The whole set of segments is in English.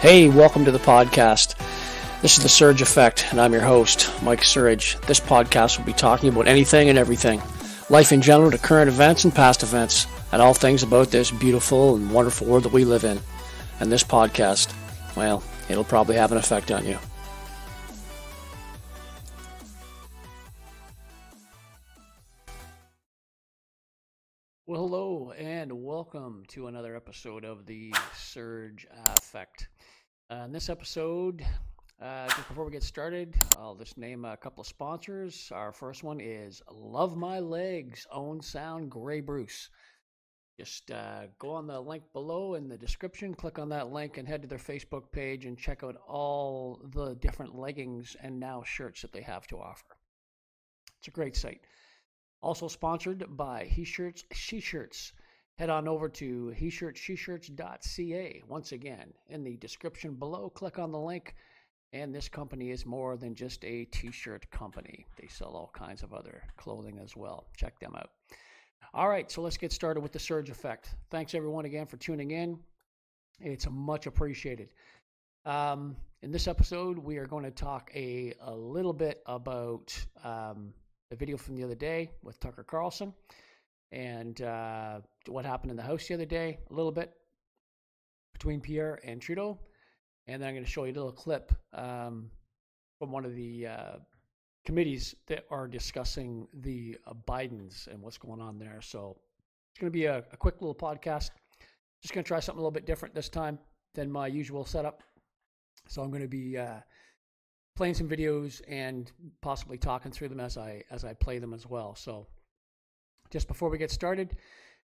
Hey, welcome to the podcast. This is The Surge Effect, and I'm your host, Mike Surge. This podcast will be talking about anything and everything life in general to current events and past events, and all things about this beautiful and wonderful world that we live in. And this podcast, well, it'll probably have an effect on you. Well, hello, and welcome to another episode of the Surge Effect. Uh, in this episode, uh, just before we get started, I'll just name a couple of sponsors. Our first one is Love My Legs, Owen Sound Grey Bruce. Just uh, go on the link below in the description, click on that link, and head to their Facebook page and check out all the different leggings and now shirts that they have to offer. It's a great site. Also sponsored by He Shirts, She Shirts. Head on over to he shirts.ca. Once again, in the description below, click on the link. And this company is more than just a t shirt company, they sell all kinds of other clothing as well. Check them out. All right, so let's get started with the surge effect. Thanks everyone again for tuning in. It's much appreciated. Um, in this episode, we are going to talk a, a little bit about um, the video from the other day with Tucker Carlson and uh, what happened in the House the other day, a little bit between Pierre and Trudeau. And then I'm going to show you a little clip um, from one of the uh, committees that are discussing the uh, Bidens and what's going on there. So it's going to be a, a quick little podcast. Just going to try something a little bit different this time than my usual setup. So I'm going to be uh, playing some videos and possibly talking through them as I as I play them as well. So just before we get started,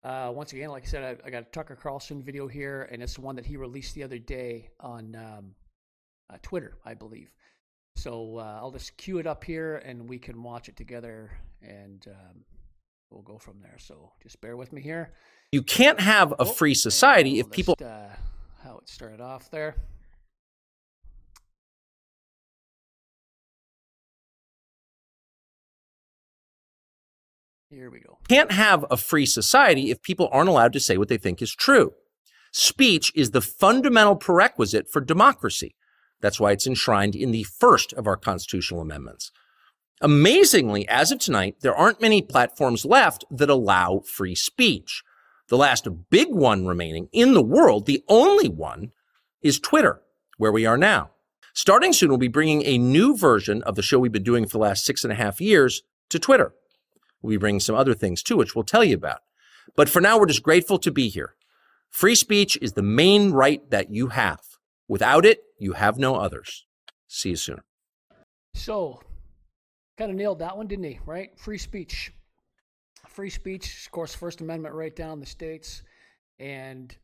uh, once again, like I said, I, I, got a Tucker Carlson video here, and it's the one that he released the other day on um, uh, Twitter, I believe. So uh, I'll just cue it up here, and we can watch it together, and um, we'll go from there. So just bear with me here. You can't have a oh, free society if people. Uh, how it started off there. Here we go. Can't have a free society if people aren't allowed to say what they think is true. Speech is the fundamental prerequisite for democracy. That's why it's enshrined in the first of our constitutional amendments. Amazingly, as of tonight, there aren't many platforms left that allow free speech. The last big one remaining in the world, the only one, is Twitter, where we are now. Starting soon, we'll be bringing a new version of the show we've been doing for the last six and a half years to Twitter. We bring some other things too, which we'll tell you about. But for now, we're just grateful to be here. Free speech is the main right that you have. Without it, you have no others. See you soon. So, kind of nailed that one, didn't he? Right? Free speech. Free speech, of course, First Amendment right down the states, and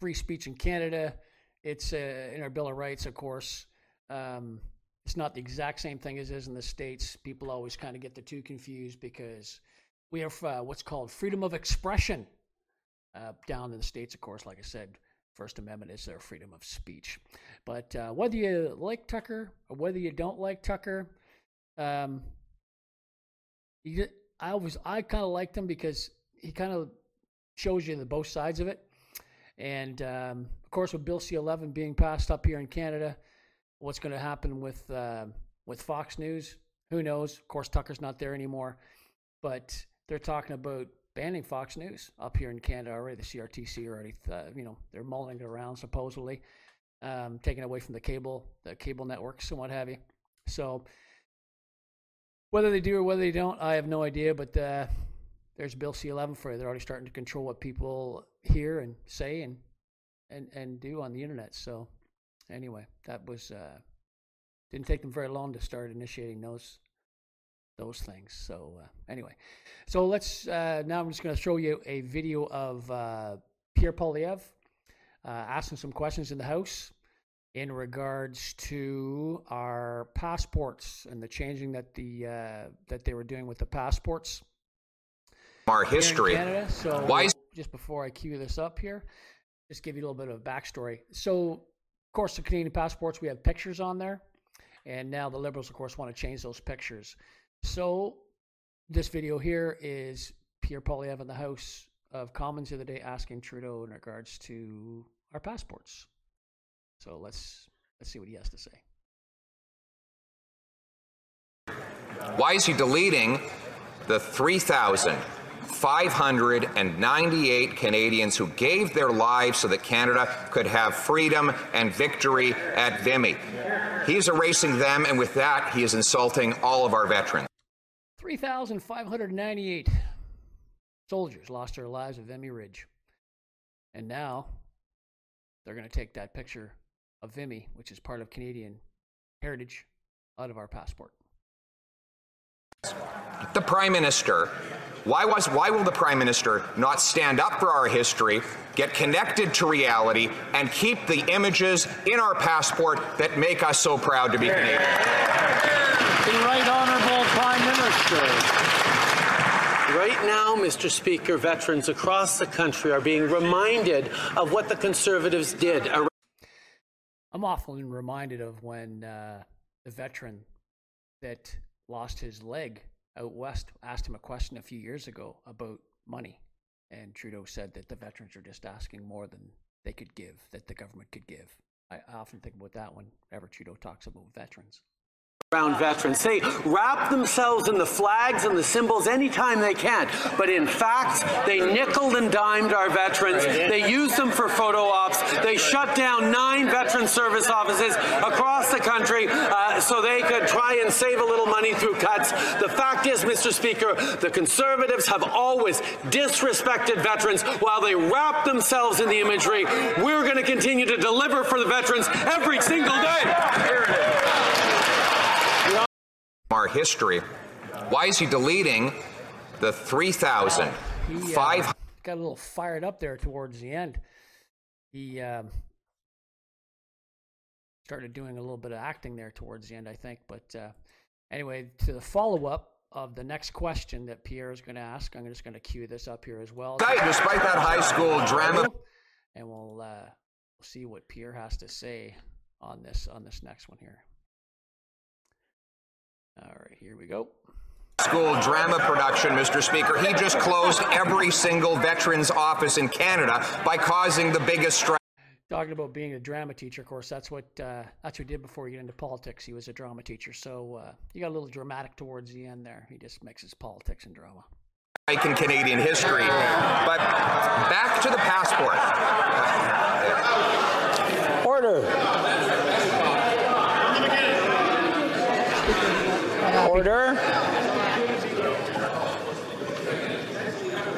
free speech in Canada. It's uh, in our Bill of Rights, of course. Um, it's not the exact same thing as is in the States. People always kind of get the two confused because we have uh, what's called freedom of expression uh, down in the States, of course. Like I said, First Amendment is their freedom of speech. But uh, whether you like Tucker or whether you don't like Tucker, um, you, I always I kind of liked him because he kind of shows you the both sides of it. And um, of course, with Bill C-11 being passed up here in Canada, what's going to happen with uh, with Fox News? Who knows? Of course, Tucker's not there anymore, but they're talking about banning Fox News up here in Canada already. The CRTC already, uh, you know, they're mulling it around supposedly, um, taking away from the cable, the cable networks and what have you. So whether they do or whether they don't, I have no idea. But uh, there's Bill C-11 for you. They're already starting to control what people hear and say and and and do on the internet. So anyway, that was uh, didn't take them very long to start initiating those those things. So uh, anyway, so let's uh, now I'm just going to show you a video of uh, Pierre Poilievre uh, asking some questions in the House in regards to our passports and the changing that the uh, that they were doing with the passports. Our history. Canada. So Why? just before I cue this up here, just give you a little bit of backstory. So of course, the Canadian passports, we have pictures on there. And now the Liberals, of course, want to change those pictures. So this video here is Pierre Poilievre in the House of Commons the other day asking Trudeau in regards to our passports. So let's let's see what he has to say. Why is he deleting the 3,598 Canadians who gave their lives so that Canada could have freedom and victory at Vimy? He's erasing them, and with that, he is insulting all of our veterans. 3,598 soldiers lost their lives at Vimy Ridge. And now they're going to take that picture of Vimy, which is part of Canadian heritage, out of our passport. The Prime Minister, why, was, why will the Prime Minister not stand up for our history, get connected to reality, and keep the images in our passport that make us so proud to be Canadian? The Right Honourable Prime Minister. Right now, Mr. Speaker, veterans across the country are being reminded of what the Conservatives did. I'm often reminded of when uh, the veteran that lost his leg out west asked him a question a few years ago about money. And Trudeau said that the veterans are just asking more than they could give, that the government could give. I often think about that whenever Trudeau talks about veterans around veterans. They wrap themselves in the flags and the symbols anytime they can. But in fact, they nickel and dimed our veterans. They used them for photo ops. They shut down nine veteran service offices across the country uh, so they could try and save a little money through cuts. The fact is, Mr. Speaker, the Conservatives have always disrespected veterans while they wrap themselves in the imagery. We're going to continue to deliver for the veterans every single day our history. Why is he deleting the 3,005? Uh, got a little fired up there towards the end. He um, started doing a little bit of acting there towards the end, I think. But uh, anyway, to the follow up of the next question that Pierre is going to ask, I'm just going to cue this up here as well. Despite that high school drama, and we'll uh, see what Pierre has to say on this on this next one here. All right, here we go. School drama production, Mr. Speaker. He just closed every single veterans office in Canada by causing the biggest strike. Talking about being a drama teacher, of course, that's what uh, that's what he did before he got into politics. He was a drama teacher, so uh, he got a little dramatic towards the end there. He just mixes politics and drama. Like In Canadian history, but back to the passport. Order. Order.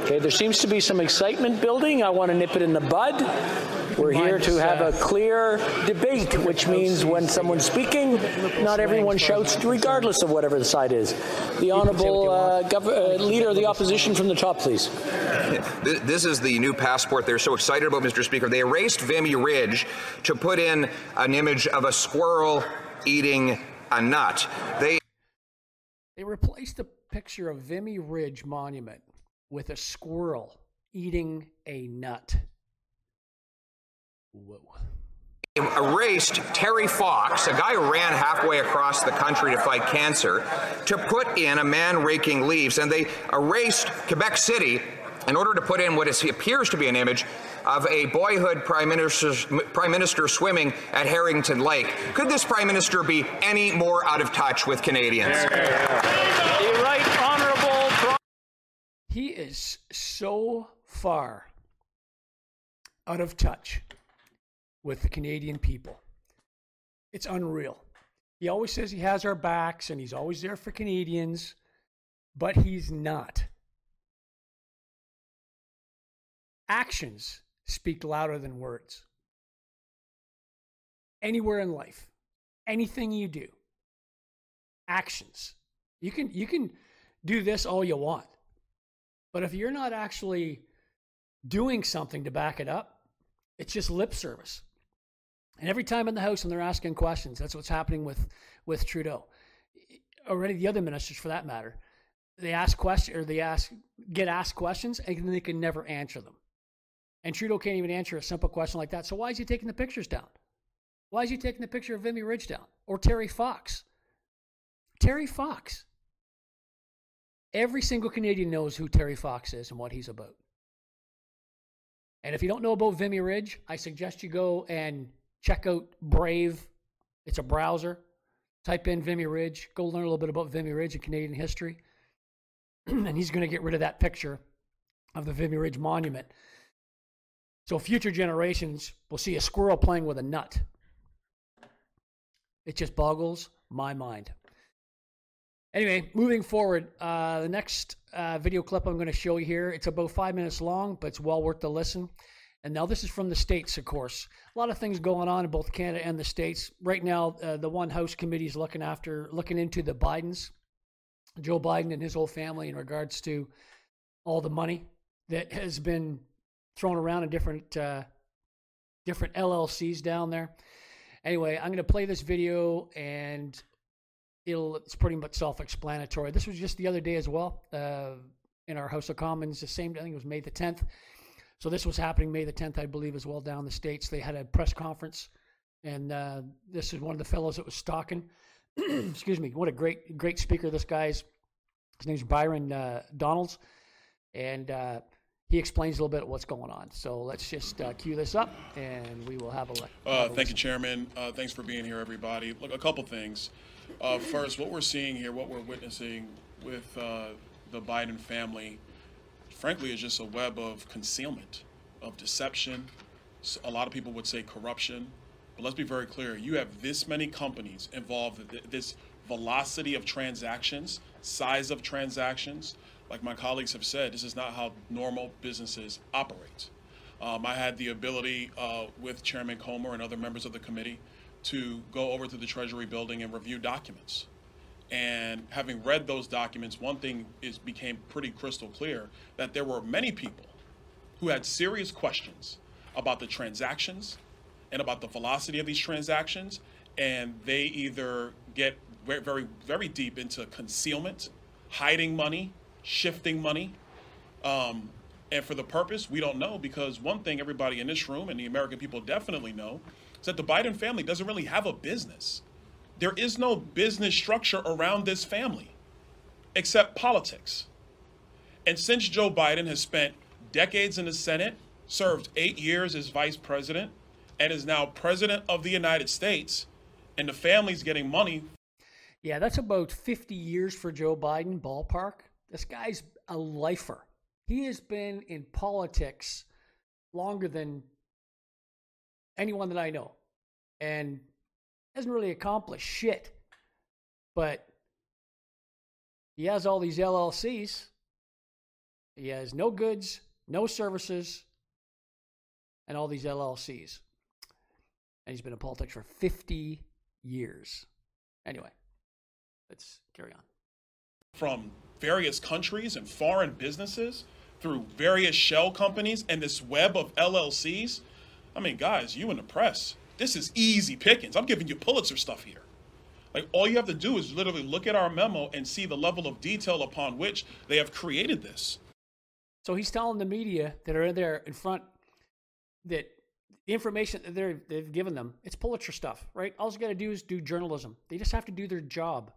Okay, there seems to be some excitement building. I want to nip it in the bud. We're here to have a clear debate, which means when someone's speaking, not everyone shouts, regardless of whatever the side is. The honourable uh, gov- uh, leader of the opposition from the top, please. This is the new passport they're so excited about, Mr. Speaker. They erased Vimy Ridge to put in an image of a squirrel eating a nut. They they replaced the picture of Vimy Ridge Monument with a squirrel eating a nut. Whoa. Erased Terry Fox, a guy who ran halfway across the country to fight cancer, to put in a man raking leaves. And they erased Quebec City in order to put in what is, appears to be an image of a boyhood prime minister, prime minister swimming at Harrington Lake. Could this prime minister be any more out of touch with Canadians? The right honourable. He is so far out of touch with the Canadian people. It's unreal. He always says he has our backs and he's always there for Canadians, but he's not. Actions speak louder than words. Anywhere in life, anything you do, actions. You can you can do this all you want. But if you're not actually doing something to back it up, it's just lip service. And every time in the house when they're asking questions, that's what's happening with with Trudeau. or any of the other ministers for that matter, they ask questions or they ask get asked questions and they can never answer them. And Trudeau can't even answer a simple question like that. So why is he taking the pictures down? Why is he taking the picture of Vimy Ridge down? Or Terry Fox? Terry Fox. Every single Canadian knows who Terry Fox is and what he's about. And if you don't know about Vimy Ridge, I suggest you go and check out Brave. It's a browser. Type in Vimy Ridge. Go learn a little bit about Vimy Ridge and Canadian history. and he's going to get rid of that picture of the Vimy Ridge Monument. So future generations will see a squirrel playing with a nut. It just boggles my mind. Anyway, moving forward, uh, the next uh, video clip I'm going to show you here, it's about five minutes long, but it's well worth the listen. And now this is from the States, of course. A lot of things going on in both Canada and the States. Right now, uh, the one House committee is looking after, looking into the Bidens, Joe Biden and his whole family in regards to all the money that has been thrown around in different, uh, different LLCs down there. Anyway, I'm going to play this video and it'll it's pretty much self-explanatory. This was just the other day as well uh, in our House of Commons. The same, I think it was May the 10th. So this was happening May the 10th, I believe, as well down the states. They had a press conference, and uh, this is one of the fellows that was stalking. Excuse me. What a great, great speaker this guy's. His name's Byron uh, Donalds, and uh, he explains a little bit what's going on. So let's just uh, cue this up, and we will have a. Uh, thank you, Chairman. Uh, thanks for being here, everybody. Look, a couple things. Uh, first, what we're seeing here, what we're witnessing with uh, the Biden family, frankly, is just a web of concealment, of deception. A lot of people would say corruption. But let's be very clear you have this many companies involved, this velocity of transactions, size of transactions. Like my colleagues have said, this is not how normal businesses operate. Um, I had the ability uh, with Chairman Comer and other members of the committee to go over to the Treasury building and review documents. And having read those documents, one thing is became pretty crystal clear that there were many people who had serious questions about the transactions and about the velocity of these transactions, and they either get very, very, very deep into concealment, hiding money, shifting money, um, and for the purpose we don't know because one thing everybody in this room and the American people definitely know is that the Biden family doesn't really have a business. There is no business structure around this family except politics. And since Joe Biden has spent decades in the Senate, served eight years as vice president, and is now president of the United States, and the family's getting money. Yeah, that's about 50 years for Joe Biden, ballpark. This guy's a lifer. He has been in politics longer than anyone that I know, and hasn't really accomplished shit. But he has all these LLCs. He has no goods, no services, and all these LLCs. And he's been in politics for 50 years. Anyway, let's carry on. From various countries and foreign businesses through various shell companies and this web of LLCs I mean, guys, you in the press, this is easy pickings. I'm giving you Pulitzer stuff here. Like, all you have to do is literally look at our memo and see the level of detail upon which they have created this. So he's telling the media that are there in front that the information that they've given them, it's Pulitzer stuff, right? All you got to do is do journalism. They just have to do their job.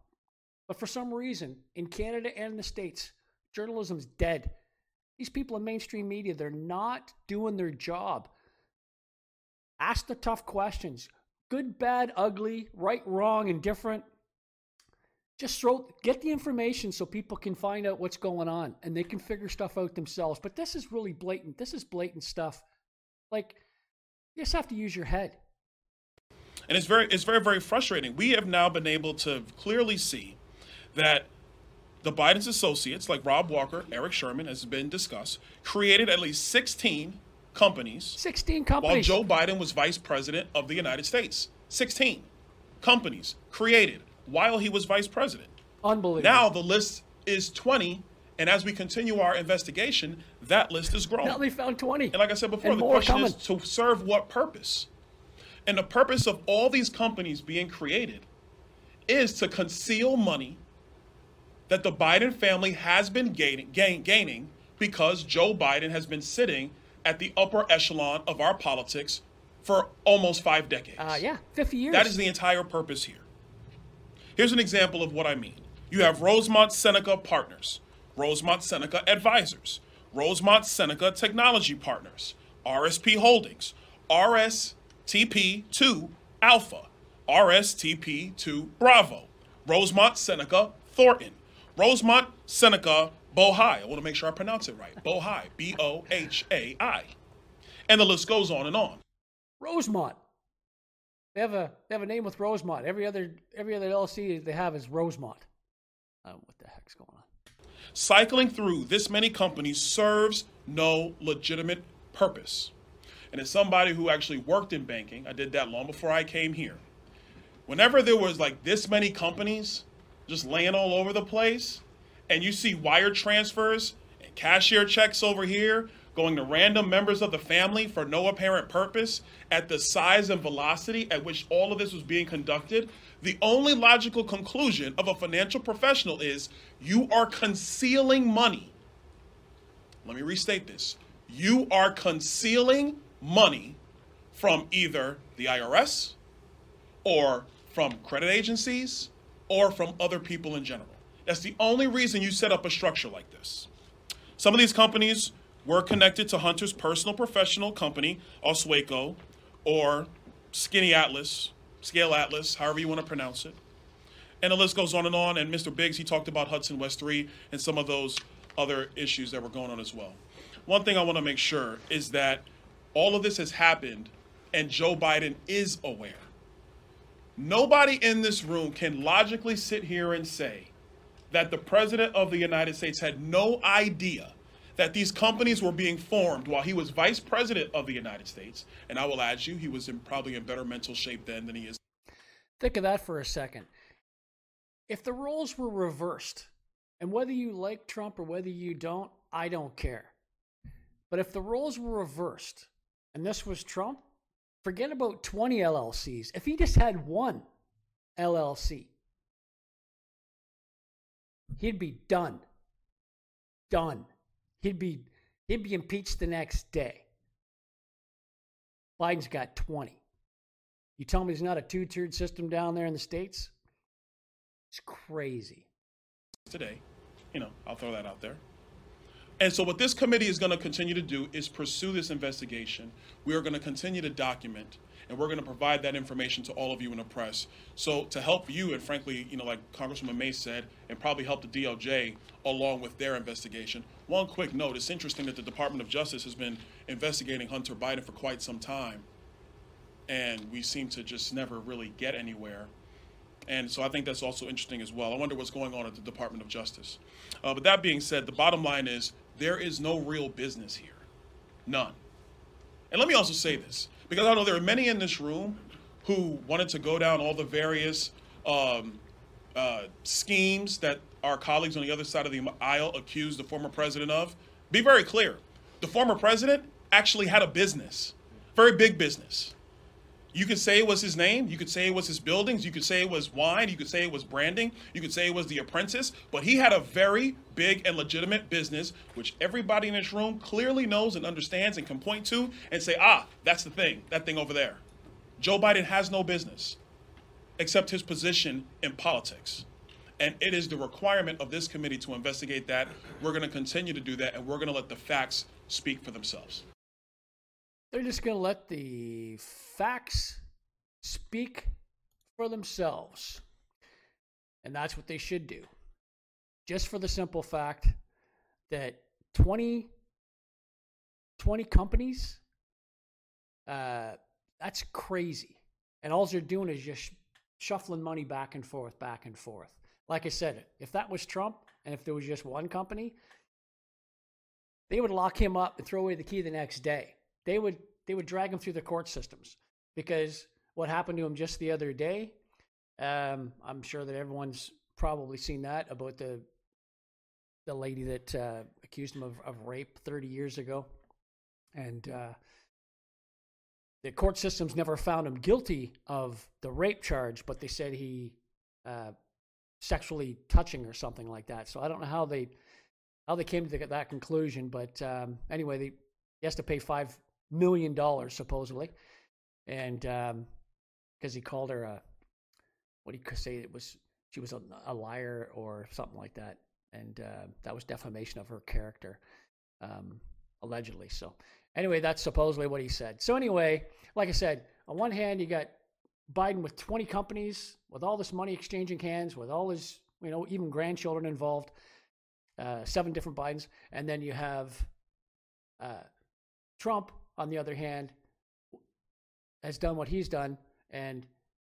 But for some reason, in Canada and in the States, journalism's dead. These people in mainstream media, they're not doing their job. Ask the tough questions. Good, bad, ugly, right, wrong, indifferent. Just throw, get the information so people can find out what's going on and they can figure stuff out themselves. But this is really blatant. This is blatant stuff. Like, you just have to use your head. And it's very, it's very, very frustrating. We have now been able to clearly see that the Biden's associates, like Rob Walker, Eric Schwerin, has been discussed, created at least 16 companies. 16 companies. While Joe Biden was vice president of the United States. 16 companies created while he was vice president. Unbelievable. Now the list is 20. And as we continue our investigation, that list is growing. Now they found 20. And like I said before, and the question is to serve what purpose? And the purpose of all these companies being created is to conceal money that the Biden family has been gaining, gain, gaining because Joe Biden has been sitting at the upper echelon of our politics for almost five decades. Uh, yeah, 50 years. That is the entire purpose here. Here's an example of what I mean. You have Rosemont Seneca Partners, Rosemont Seneca Advisors, Rosemont Seneca Technology Partners, RSP Holdings, RS TP2 Alpha, RSTP2 Bravo, Rosemont, Seneca, Thornton, Rosemont, Seneca, Bohai. I want to make sure I pronounce it right. Bohai, B O H A I. And the list goes on and on. Rosemont. They have a they have a name with Rosemont. Every other every other LLC they have is Rosemont. Uh, what the heck's going on? Cycling through this many companies serves no legitimate purpose. And as somebody who actually worked in banking, I did that long before I came here. Whenever there was like this many companies just laying all over the place, and you see wire transfers and cashier checks over here going to random members of the family for no apparent purpose at the size and velocity at which all of this was being conducted, the only logical conclusion of a financial professional is you are concealing money. Let me restate this. You are concealing money from either the IRS or from credit agencies or from other people in general. That's the only reason you set up a structure like this. Some of these companies were connected to Hunter's personal professional company, Owasco, or Skinny Atlas, Scale Atlas, however you want to pronounce it. And the list goes on and on. And Mr. Biggs, he talked about Hudson West 3 and some of those other issues that were going on as well. One thing I want to make sure is that all of this has happened and Joe Biden is aware. Nobody in this room can logically sit here and say that the President of the United States had no idea that these companies were being formed while he was Vice President of the United States. And I will add you, he was in probably in better mental shape then than he is. Think of that for a second. If the roles were reversed, and whether you like Trump or whether you don't, I don't care. But if the roles were reversed and this was Trump, forget about 20 LLCs. If he just had one LLC, he'd be done. Done. He'd be he'd be impeached the next day. Biden's got 20. You tell me there's not a two-tiered system down there in the states? It's crazy. Today, you know, I'll throw that out there. And so, what this committee is going to continue to do is pursue this investigation. We are going to continue to document, and we're going to provide that information to all of you in the press. So, to help you, and frankly, you know, like Congresswoman Mace said, and probably help the DOJ along with their investigation. One quick note: It's interesting that the Department of Justice has been investigating Hunter Biden for quite some time, and we seem to just never really get anywhere. And so I think that's also interesting as well. I wonder what's going on at the Department of Justice. Uh, but that being said, the bottom line is there is no real business here. None. And let me also say this, because I know there are many in this room who wanted to go down all the various um, uh, schemes that our colleagues on the other side of the aisle accused the former president of. Be very clear the former president actually had a business, very big business. You could say it was his name. You could say it was his buildings. You could say it was wine. You could say it was branding. You could say it was The Apprentice. But he had a very big and legitimate business, which everybody in this room clearly knows and understands and can point to and say, ah, that's the thing, that thing over there. Joe Biden has no business except his position in politics. And it is the requirement of this committee to investigate that. We're going to continue to do that, and we're going to let the facts speak for themselves. They're just going to let the facts speak for themselves. And that's what they should do. Just for the simple fact that 20, 20 companies, uh, that's crazy. And all they're doing is just shuffling money back and forth, back and forth. Like I said, if that was Trump and if there was just one company, they would lock him up and throw away the key the next day. They would they would drag him through the court systems because what happened to him just the other day, um, I'm sure that everyone's probably seen that about the the lady that uh, accused him of, of rape 30 years ago, and uh, the court systems never found him guilty of the rape charge, but they said he uh, sexually touching or something like that. So I don't know how they how they came to that conclusion, but um, anyway, they, he has to pay five million dollars supposedly, and um because um, he called her a what do you say it was she was a, a liar or something like that, and uh, that was defamation of her character, um, allegedly. So anyway, that's supposedly what he said. So anyway, like I said, on one hand, you got Biden with 20 companies, with all this money exchanging hands, with all his, you know, even grandchildren involved, uh, seven different Bidens. And then you have uh, Trump, on the other hand, has done what he's done, and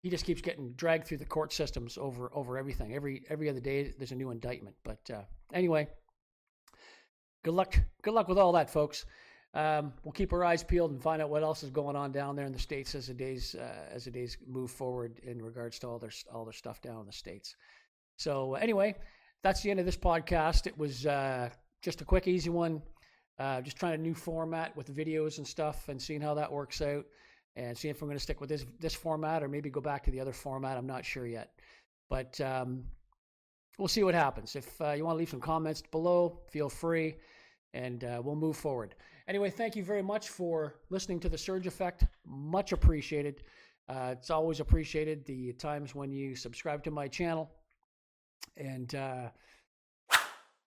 he just keeps getting dragged through the court systems over over everything. Every every other day, there's a new indictment. But uh, anyway, good luck. Good luck with all that, folks. Um, we'll keep our eyes peeled and find out what else is going on down there in the states as the days uh, as the days move forward in regards to all their all their stuff down in the states. So anyway, that's the end of this podcast. It was uh, just a quick, easy one. Uh, just trying a new format with videos and stuff, and seeing how that works out, and seeing if I'm going to stick with this this format or maybe go back to the other format. I'm not sure yet, but um, we'll see what happens. If uh, you want to leave some comments below, feel free, and uh, we'll move forward. Anyway, thank you very much for listening to the Surge Effect. Much appreciated. Uh, it's always appreciated the times when you subscribe to my channel and uh,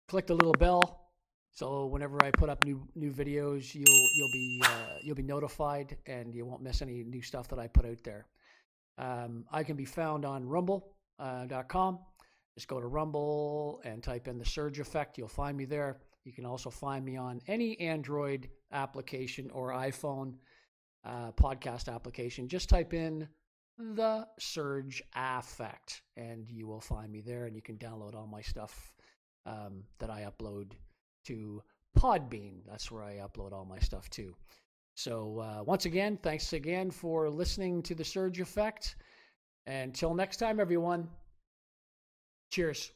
click the little bell so whenever I put up new new videos, you'll you'll be uh, you'll be notified, and you won't miss any new stuff that I put out there. Um, I can be found on Rumble.com. Uh, Just go to Rumble and type in the Surge Effect. You'll find me there. You can also find me on any Android application or iPhone uh, podcast application. Just type in the Surge Effect, and you will find me there. And you can download all my stuff um, that I upload to Podbean. That's where I upload all my stuff too. So, uh, once again, thanks again for listening to the Surge Effect. Until next time, everyone, cheers.